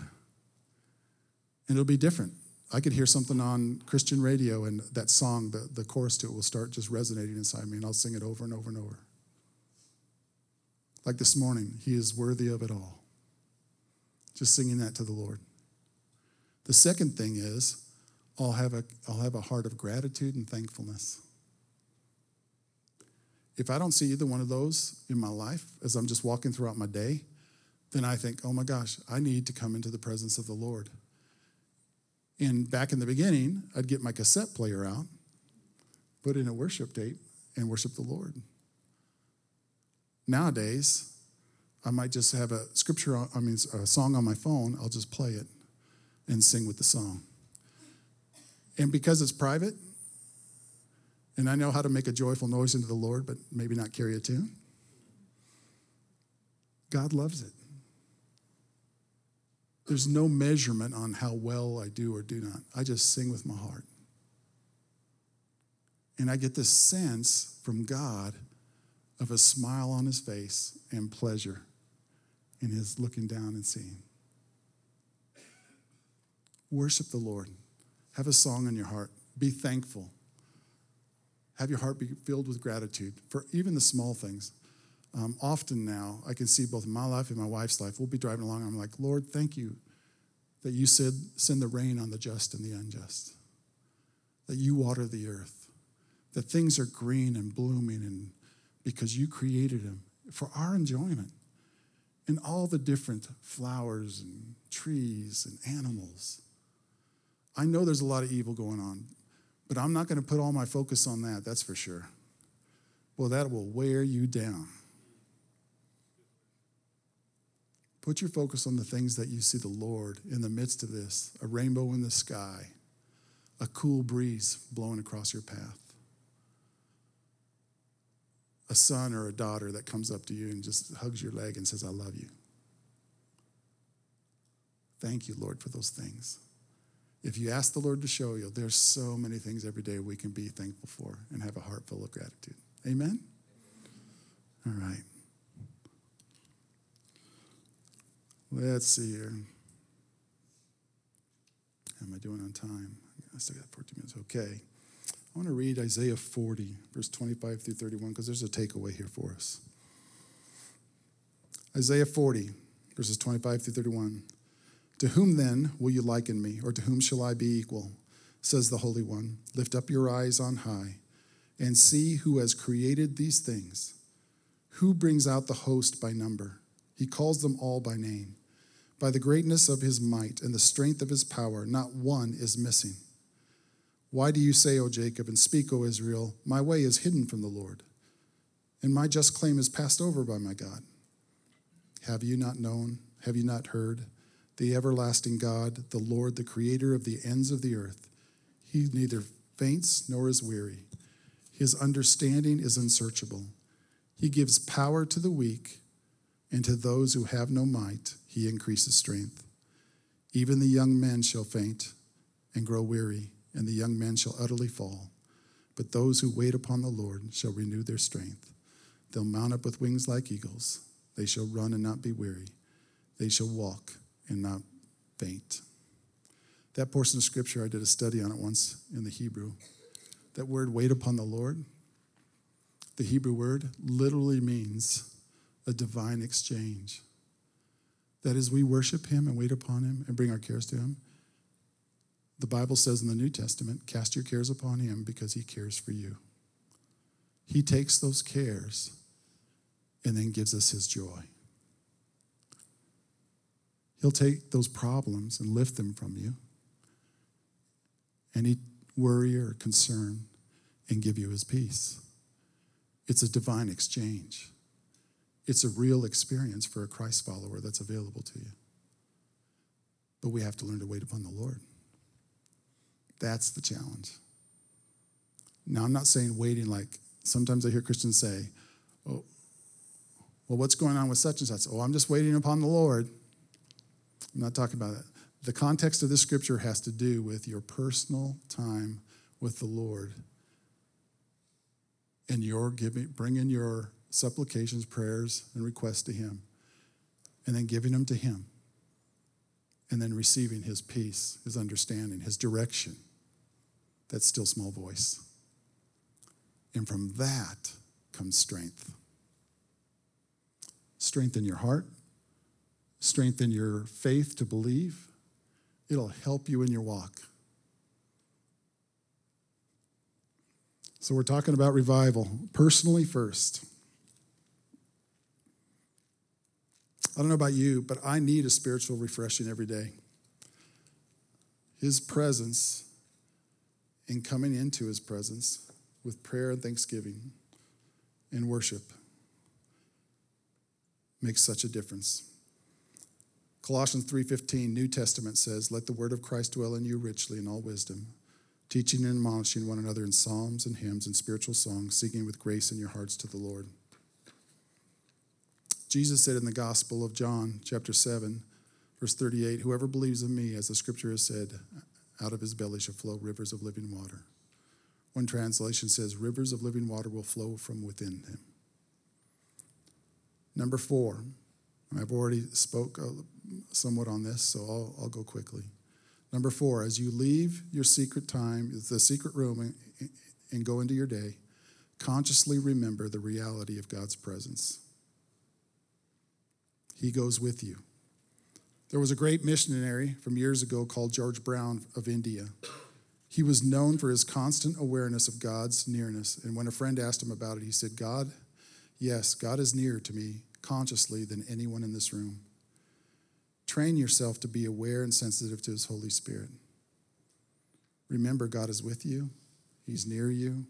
And it'll be different. I could hear something on Christian radio, and that song, the, the chorus to it, will start just resonating inside me, and I'll sing it over and over and over. Like this morning, He is worthy of it all. Just singing that to the Lord. The second thing is, I'll have a, I'll have a heart of gratitude and thankfulness. If I don't see either one of those in my life as I'm just walking throughout my day, then I think, oh my gosh, I need to come into the presence of the Lord. And back in the beginning, I'd get my cassette player out, put in a worship tape, and worship the Lord. Nowadays, I might just have a scripture, I mean, a song on my phone, I'll just play it and sing with the song. And because it's private, and I know how to make a joyful noise into the Lord, but maybe not carry a tune, God loves it. There's no measurement on how well I do or do not. I just sing with my heart. And I get this sense from God of a smile on his face and pleasure in his looking down and seeing. Worship the Lord. Have a song in your heart. Be thankful. Have your heart be filled with gratitude for even the small things. Um, often now, I can see both in my life and my wife's life. We'll be driving along. I'm like, Lord, thank you that you said, send the rain on the just and the unjust, that you water the earth, that things are green and blooming and because you created them for our enjoyment. And all the different flowers and trees and animals. I know there's a lot of evil going on, but I'm not going to put all my focus on that, that's for sure. Well, that will wear you down. Put your focus on the things that you see the Lord in the midst of this a rainbow in the sky, a cool breeze blowing across your path, a son or a daughter that comes up to you and just hugs your leg and says, I love you. Thank you, Lord, for those things. If you ask the Lord to show you, there's so many things every day we can be thankful for and have a heart full of gratitude. Amen? All right. Let's see here. How am I doing on time? I still got 14 minutes. Okay. I want to read Isaiah 40, verse 25 through 31, because there's a takeaway here for us. Isaiah 40, verses 25 through 31. To whom then will you liken me, or to whom shall I be equal? Says the Holy One. Lift up your eyes on high and see who has created these things. Who brings out the host by number? He calls them all by name. By the greatness of his might and the strength of his power, not one is missing. Why do you say, O Jacob, and speak, O Israel, my way is hidden from the Lord, and my just claim is passed over by my God? Have you not known? Have you not heard? The everlasting God, the Lord, the creator of the ends of the earth, he neither faints nor is weary. His understanding is unsearchable. He gives power to the weak, and to those who have no might, he increases strength. Even the young men shall faint and grow weary, and the young men shall utterly fall. But those who wait upon the Lord shall renew their strength. They'll mount up with wings like eagles. They shall run and not be weary. They shall walk and not faint. That portion of scripture, I did a study on it once in the Hebrew. That word, wait upon the Lord, the Hebrew word literally means a divine exchange. That is, we worship Him and wait upon Him and bring our cares to Him. The Bible says in the New Testament, cast your cares upon Him because He cares for you. He takes those cares and then gives us His joy. He'll take those problems and lift them from you. Any worry or concern and give you his peace. It's a divine exchange. It's a real experience for a Christ follower that's available to you. But we have to learn to wait upon the Lord. That's the challenge. Now, I'm not saying waiting like sometimes I hear Christians say, oh, well, what's going on with such and such? Oh, I'm just waiting upon the Lord. I'm not talking about that. The context of this scripture has to do with your personal time with the Lord and your giving, bringing your supplications, prayers, and requests to Him, and then giving them to Him, and then receiving His peace, His understanding, His direction. That still small voice. And from that comes strength. Strength in your heart, strengthen your faith to believe. It'll help you in your walk. So, we're talking about revival, personally first. I don't know about you, but I need a spiritual refreshing every day. His presence and coming into his presence with prayer and thanksgiving and worship makes such a difference. Colossians 3:15 New Testament says, "Let the word of Christ dwell in you richly in all wisdom, teaching and admonishing one another in psalms and hymns and spiritual songs, singing with grace in your hearts to the Lord." Jesus said in the Gospel of John, chapter 7, verse 38, "Whoever believes in me, as the scripture has said, out of his belly shall flow rivers of living water." One translation says, "Rivers of living water will flow from within him." Number four, I've already spoke uh, somewhat on this, so I'll, I'll go quickly. Number four, as you leave your secret time, the secret room, and, and go into your day, consciously remember the reality of God's presence. He goes with you. There was a great missionary from years ago called George Brown of India. He was known for his constant awareness of God's nearness. And when a friend asked him about it, he said, God, yes, God is nearer to me consciously than anyone in this room. Train yourself to be aware and sensitive to his Holy Spirit. Remember, God is with you, he's near you,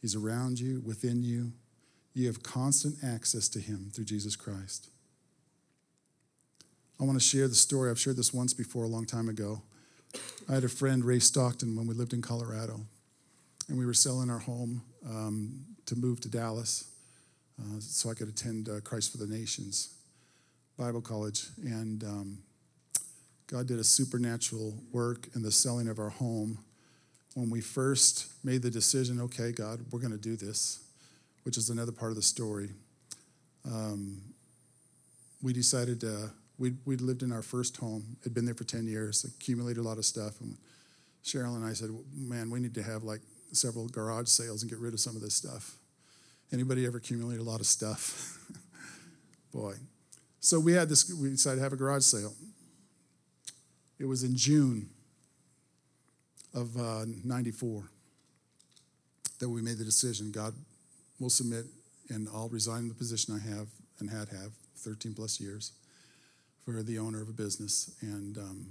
he's around you, within you. You have constant access to him through Jesus Christ. I want to share the story. I've shared this once before a long time ago. I had a friend, Ray Stockton, when we lived in Colorado, and we were selling our home um, to move to Dallas uh, so I could attend uh, Christ for the Nations Bible College. And um, God did a supernatural work in the selling of our home when we first made the decision okay, God, we're going to do this, which is another part of the story. Um, we decided to we'd, we'd lived in our first home, had been there for 10 years, accumulated a lot of stuff. And Cheryl and I said, man, we need to have like several garage sales and get rid of some of this stuff. Anybody ever accumulate a lot of stuff? Boy. So we had this, we decided to have a garage sale. It was in June of uh, 94 that we made the decision God will submit and I'll resign the position I have and had have 13 plus years for the owner of a business, and um,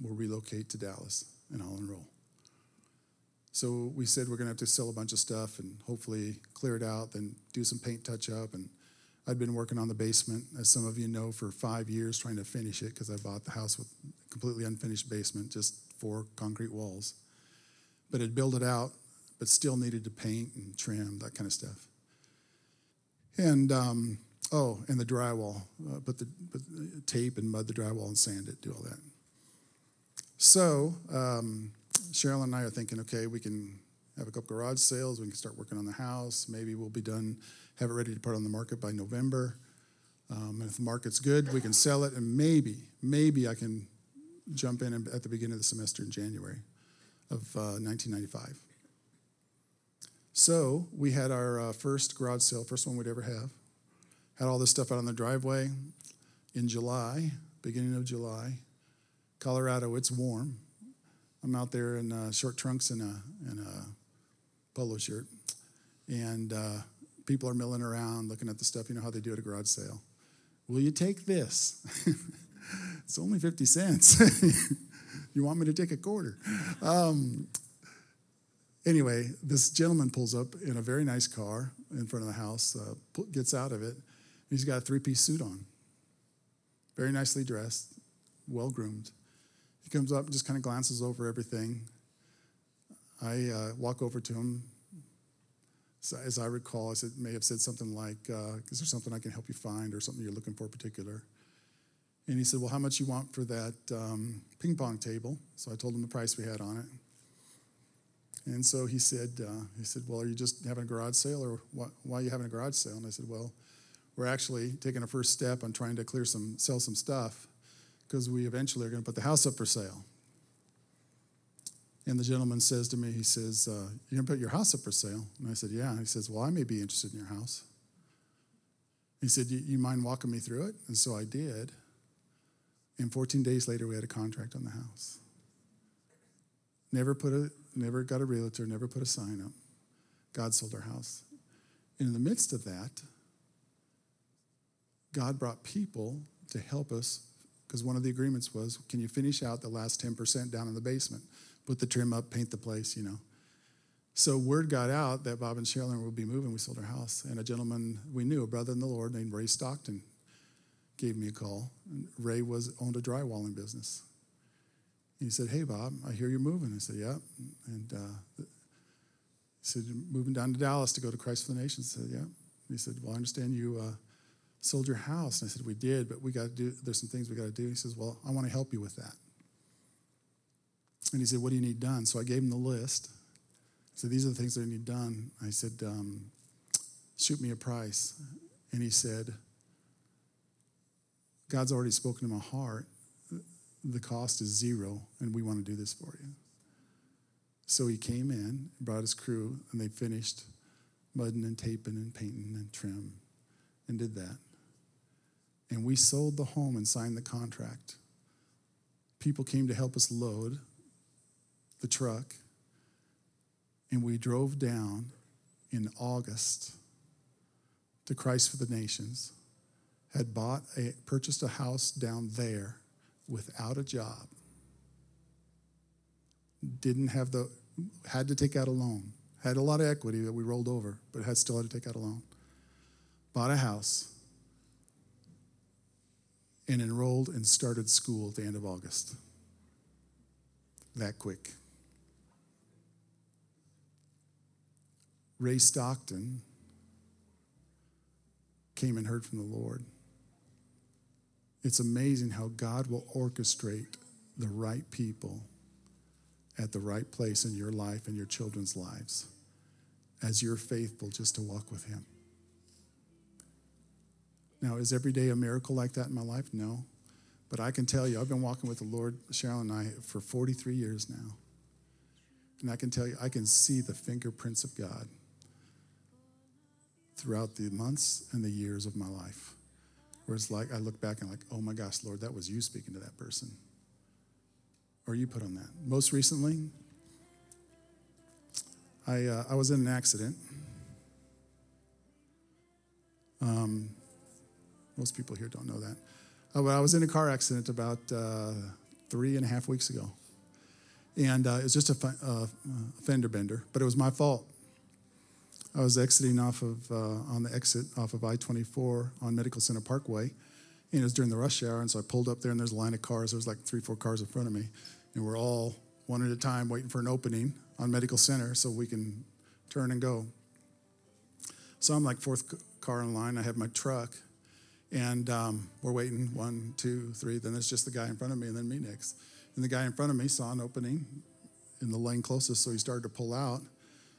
we'll relocate to Dallas and I'll enroll. So we said we're going to have to sell a bunch of stuff and hopefully clear it out, then do some paint touch up. And I'd been working on the basement, as some of you know, for five years trying to finish it because I bought the house with a completely unfinished basement, just four concrete walls. But had built it out, but still needed to paint and trim, that kind of stuff. And um, Oh, and the drywall. Uh, put, the, put the tape and mud the drywall and sand it, do all that. So um, Cheryl and I are thinking, okay, we can have a couple garage sales. We can start working on the house. Maybe we'll be done, have it ready to put on the market by November. Um, and if the market's good, we can sell it. And maybe, maybe I can jump in at the beginning of the semester in January of uh, 1995. So we had our uh, first garage sale, first one we'd ever have had all this stuff out on the driveway in July, beginning of July. Colorado, it's warm. I'm out there in uh, short trunks and a, and a polo shirt. And uh, people are milling around looking at the stuff. You know how they do at a garage sale. Will you take this? it's only 50 cents. you want me to take a quarter? Um, anyway, this gentleman pulls up in a very nice car in front of the house, uh, gets out of it, He's got a three piece suit on, very nicely dressed, well groomed. He comes up and just kind of glances over everything. I uh, walk over to him. So as I recall, I said, may have said something like, uh, Is there something I can help you find or something you're looking for particular? And he said, Well, how much you want for that um, ping pong table? So I told him the price we had on it. And so he said, uh, he said, well, are you just having a garage sale, or why, why are you having a garage sale? And I said, well, we're actually taking a first step on trying to clear some, sell some stuff because we eventually are going to put the house up for sale. And the gentleman says to me, he says, uh, You're going to put your house up for sale? And I said, Yeah. He says, Well, I may be interested in your house. He said, You mind walking me through it? And so I did. And 14 days later, we had a contract on the house. Never put a, never got a realtor, never put a sign up. God sold our house. And in the midst of that, God brought people to help us because one of the agreements was can you finish out the last 10% down in the basement? Put the trim up, paint the place, you know. So word got out that Bob and Sherilyn would be moving. We sold our house. And a gentleman we knew, a brother in the Lord named Ray Stockton, gave me a call. And Ray was owned a drywalling business. And he said, Hey, Bob, I hear you're moving. I said, Yeah. And uh, he said, Moving down to Dallas to go to Christ for the Nations. I said, Yeah. he said, Well, I understand you. Uh, sold your house. And I said, We did, but we got to do, there's some things we got to do. He says, Well, I want to help you with that. And he said, What do you need done? So I gave him the list. I said, These are the things that I need done. I said, um, Shoot me a price. And he said, God's already spoken to my heart. The cost is zero, and we want to do this for you. So he came in, brought his crew, and they finished mudding and taping and painting and trim and did that. And we sold the home and signed the contract. People came to help us load the truck, and we drove down in August to Christ for the Nations, had bought a purchased a house down there without a job. Didn't have the had to take out a loan. Had a lot of equity that we rolled over, but had still had to take out a loan. Bought a house and enrolled and started school at the end of August. That quick. Ray Stockton came and heard from the Lord. It's amazing how God will orchestrate the right people at the right place in your life and your children's lives as you're faithful just to walk with Him. Now, is every day a miracle like that in my life? No. But I can tell you, I've been walking with the Lord, Cheryl and I, for 43 years now. And I can tell you, I can see the fingerprints of God throughout the months and the years of my life. Where it's like I look back and like, oh my gosh, Lord, that was you speaking to that person. Or you put on that. Most recently, I, uh, I was in an accident. Um, most people here don't know that. Uh, but I was in a car accident about uh, three and a half weeks ago. And uh, it was just a uh, fender bender, but it was my fault. I was exiting off of, uh, on the exit off of I 24 on Medical Center Parkway. And it was during the rush hour. And so I pulled up there, and there's a line of cars. There was like three, four cars in front of me. And we're all one at a time waiting for an opening on Medical Center so we can turn and go. So I'm like fourth car in line. I have my truck. And um, we're waiting one, two, three. Then there's just the guy in front of me, and then me next. And the guy in front of me saw an opening in the lane closest, so he started to pull out.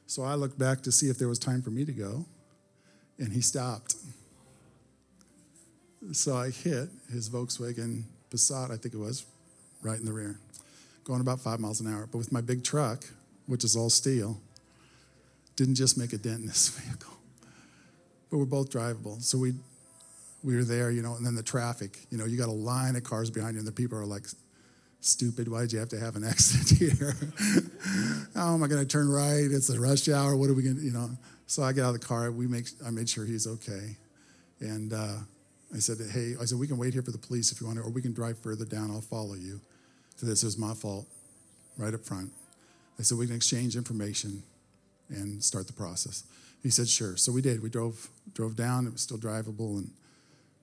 So I looked back to see if there was time for me to go, and he stopped. So I hit his Volkswagen Passat, I think it was, right in the rear, going about five miles an hour. But with my big truck, which is all steel, didn't just make a dent in this vehicle. But we're both drivable. So we we were there, you know, and then the traffic, you know, you got a line of cars behind you, and the people are like, stupid. Why'd you have to have an accident here? How am I going to turn right? It's a rush hour. What are we going to, you know? So I get out of the car. We make, I made sure he's okay. And uh, I said, hey, I said, we can wait here for the police if you want to, or we can drive further down. I'll follow you. So this is my fault right up front. I said, we can exchange information and start the process. He said, sure. So we did. We drove, drove down. It was still drivable and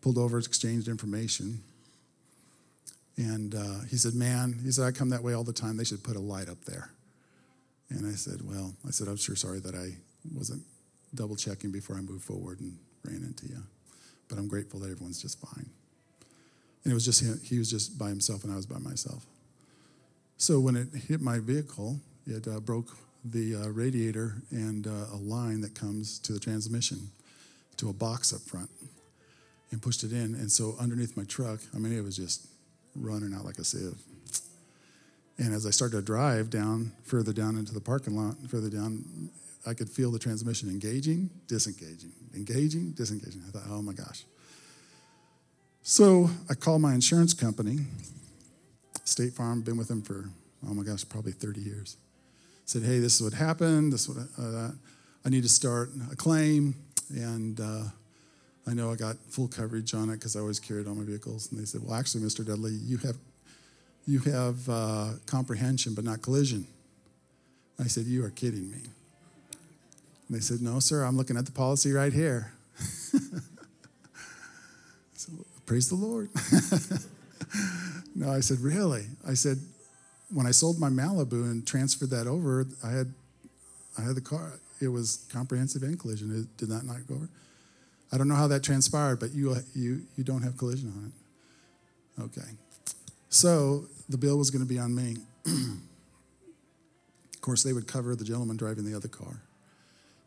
pulled over, exchanged information. And uh, he said, Man, he said, I come that way all the time. They should put a light up there. And I said, Well, I said, I'm sure sorry that I wasn't double checking before I moved forward and ran into you. But I'm grateful that everyone's just fine. And it was just him, he was just by himself and I was by myself. So when it hit my vehicle, it uh, broke the uh, radiator and uh, a line that comes to the transmission to a box up front and pushed it in. And so underneath my truck, I mean, it was just running out like a sieve. And as I started to drive down, further down into the parking lot, further down, I could feel the transmission engaging, disengaging, engaging, disengaging. I thought, oh my gosh. So I called my insurance company, State Farm, been with them for, oh my gosh, probably 30 years. Said, hey, this is what happened, this is what uh, I need to start a claim, and uh, I know I got full coverage on it because I always carried all my vehicles. And they said, well, actually, Mr. Dudley, you have, you have uh, comprehension but not collision. I said, you are kidding me. And they said, no, sir, I'm looking at the policy right here. so, praise the Lord. no, I said, really? I said, when I sold my Malibu and transferred that over, I had, I had the car. It was comprehensive and collision. It did not not go over. I don't know how that transpired, but you, you, you don't have collision on it. Okay. So the bill was going to be on me. of course, they would cover the gentleman driving the other car.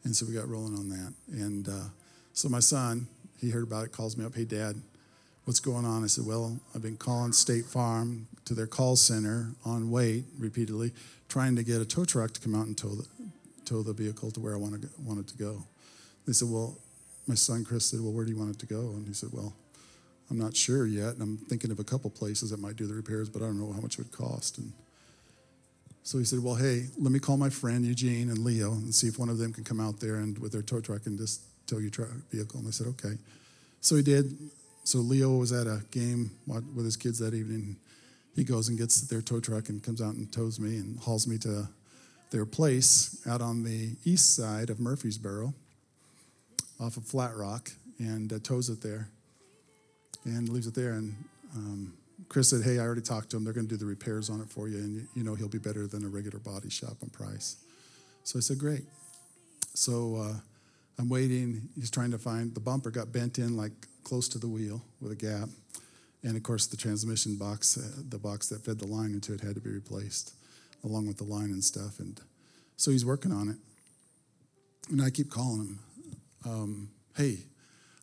And so we got rolling on that. And uh, so my son, he heard about it, calls me up, hey, dad, What's going on? I said, Well, I've been calling State Farm to their call center on wait repeatedly, trying to get a tow truck to come out and tow the, tow the vehicle to where I want, to, want it to go. They said, Well, my son Chris said, Well, where do you want it to go? And he said, Well, I'm not sure yet. And I'm thinking of a couple places that might do the repairs, but I don't know how much it would cost. And so he said, Well, hey, let me call my friend Eugene and Leo and see if one of them can come out there and with their tow truck and just tow your truck vehicle. And I said, Okay. So he did. So Leo was at a game with his kids that evening. He goes and gets their tow truck and comes out and tows me and hauls me to their place out on the east side of Murfreesboro off of Flat Rock and uh, tows it there and leaves it there. And um, Chris said, Hey, I already talked to him. They're going to do the repairs on it for you, and you know he'll be better than a regular body shop on price. So I said, Great. So uh, I'm waiting. He's trying to find the bumper got bent in like close to the wheel with a gap. And of course, the transmission box, uh, the box that fed the line into it, had to be replaced along with the line and stuff. And so he's working on it. And I keep calling him, um, Hey,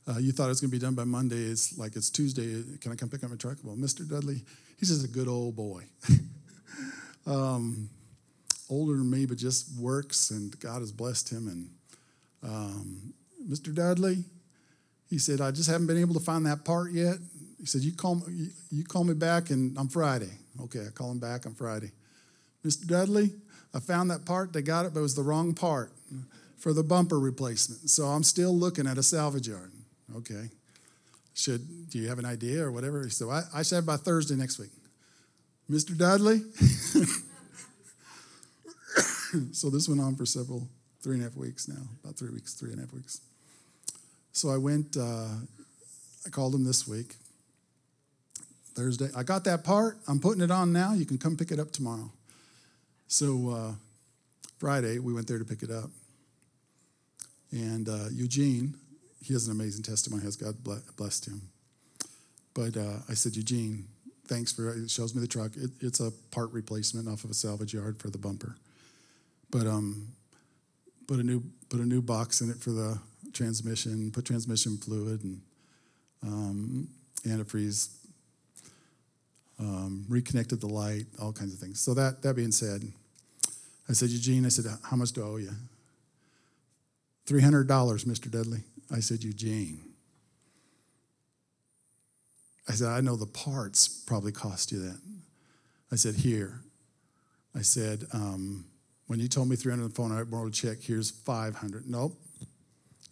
uh, you thought it was going to be done by Monday. It's like it's Tuesday. Can I come pick up my truck? Well, Mr. Dudley, he's just a good old boy. um, older than me, but just works, and God has blessed him. And um, Mr. Dudley, he said, I just haven't been able to find that part yet. He said, you call, me, you call me back and on Friday. Okay, I call him back on Friday. Mr. Dudley, I found that part. They got it, but it was the wrong part for the bumper replacement. So I'm still looking at a salvage yard. Okay. Should do you have an idea or whatever? Well, I, I should have by Thursday next week. Mr. Dudley. so this went on for several, three and a half weeks now, about three weeks, three and a half weeks. So I went, uh, I called him this week, Thursday. I got that part. I'm putting it on now. You can come pick it up tomorrow. So uh, Friday, we went there to pick it up. And uh, Eugene, he has an amazing testimony. Has God blessed him? But uh, I said, Eugene, thanks for it. Shows me the truck. It, it's a part replacement off of a salvage yard for the bumper. But um, put a new put a new box in it for the transmission. Put transmission fluid and um, antifreeze. Um, reconnected the light, all kinds of things. So that that being said, I said, Eugene, I said, how much do I owe you? Three hundred dollars, Mr. Dudley. I said, Eugene. I said, I know the parts probably cost you that. I said, here. I said, um, when you told me 300 on the phone, I borrowed a check. Here's 500. Nope.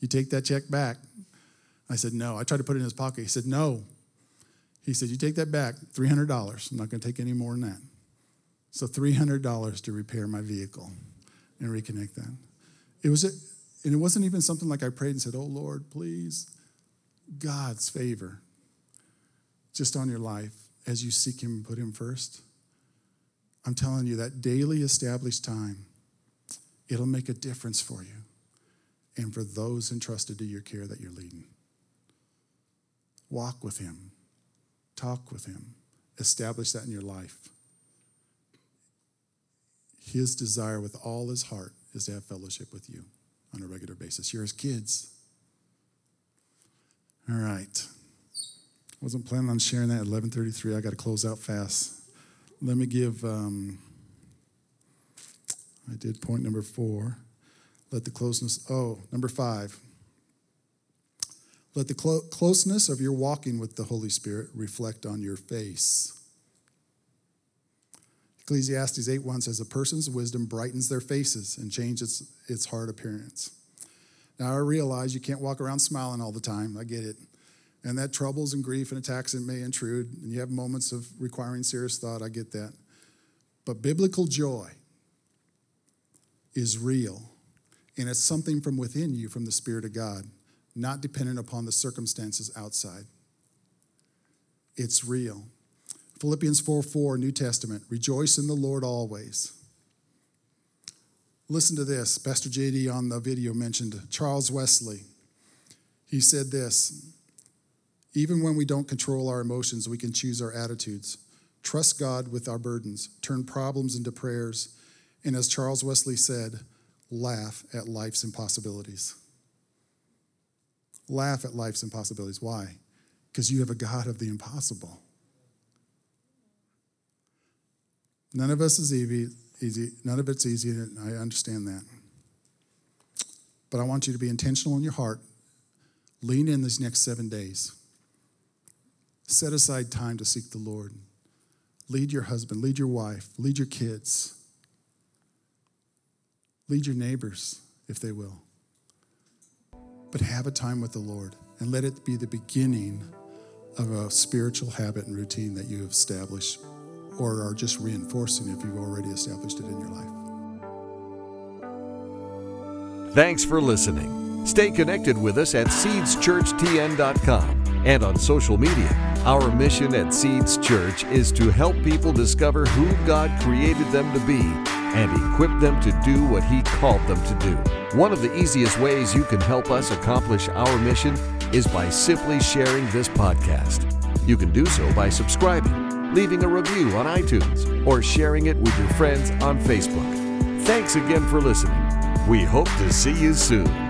You take that check back. I said, no. I tried to put it in his pocket. He said, no. He said, you take that back, $300. I'm not going to take any more than that. So $300 to repair my vehicle and reconnect that. It was a, and it wasn't even something like I prayed and said, Oh Lord, please, God's favor just on your life as you seek Him and put Him first. I'm telling you that daily established time, it'll make a difference for you and for those entrusted to your care that you're leading. Walk with Him, talk with Him, establish that in your life. His desire with all his heart is to have fellowship with you on a regular basis. You're his kids. All right. I Wasn't planning on sharing that at 11:33. I got to close out fast. Let me give. Um, I did point number four. Let the closeness. Oh, number five. Let the clo- closeness of your walking with the Holy Spirit reflect on your face. Ecclesiastes 8:1 says, A person's wisdom brightens their faces and changes its hard appearance. Now, I realize you can't walk around smiling all the time. I get it. And that troubles and grief and attacks it may intrude, and you have moments of requiring serious thought. I get that. But biblical joy is real, and it's something from within you, from the Spirit of God, not dependent upon the circumstances outside. It's real. Philippians 4 4, New Testament, rejoice in the Lord always. Listen to this. Pastor JD on the video mentioned Charles Wesley. He said this Even when we don't control our emotions, we can choose our attitudes. Trust God with our burdens, turn problems into prayers, and as Charles Wesley said, laugh at life's impossibilities. Laugh at life's impossibilities. Why? because you have a God of the impossible. None of us is easy. None of it's easy, and I understand that. But I want you to be intentional in your heart. Lean in these next seven days. Set aside time to seek the Lord. Lead your husband, lead your wife, lead your kids, lead your neighbors if they will. But have a time with the Lord and let it be the beginning of a spiritual habit and routine that you have established or are just reinforcing if you've already established it in your life. Thanks for listening. Stay connected with us at seedschurchtn.com and on social media. Our mission at Seeds Church is to help people discover who God created them to be and equip them to do what He called them to do. One of the easiest ways you can help us accomplish our mission is by simply sharing this podcast. You can do so by subscribing, leaving a review on iTunes, or sharing it with your friends on Facebook. Thanks again for listening. We hope to see you soon.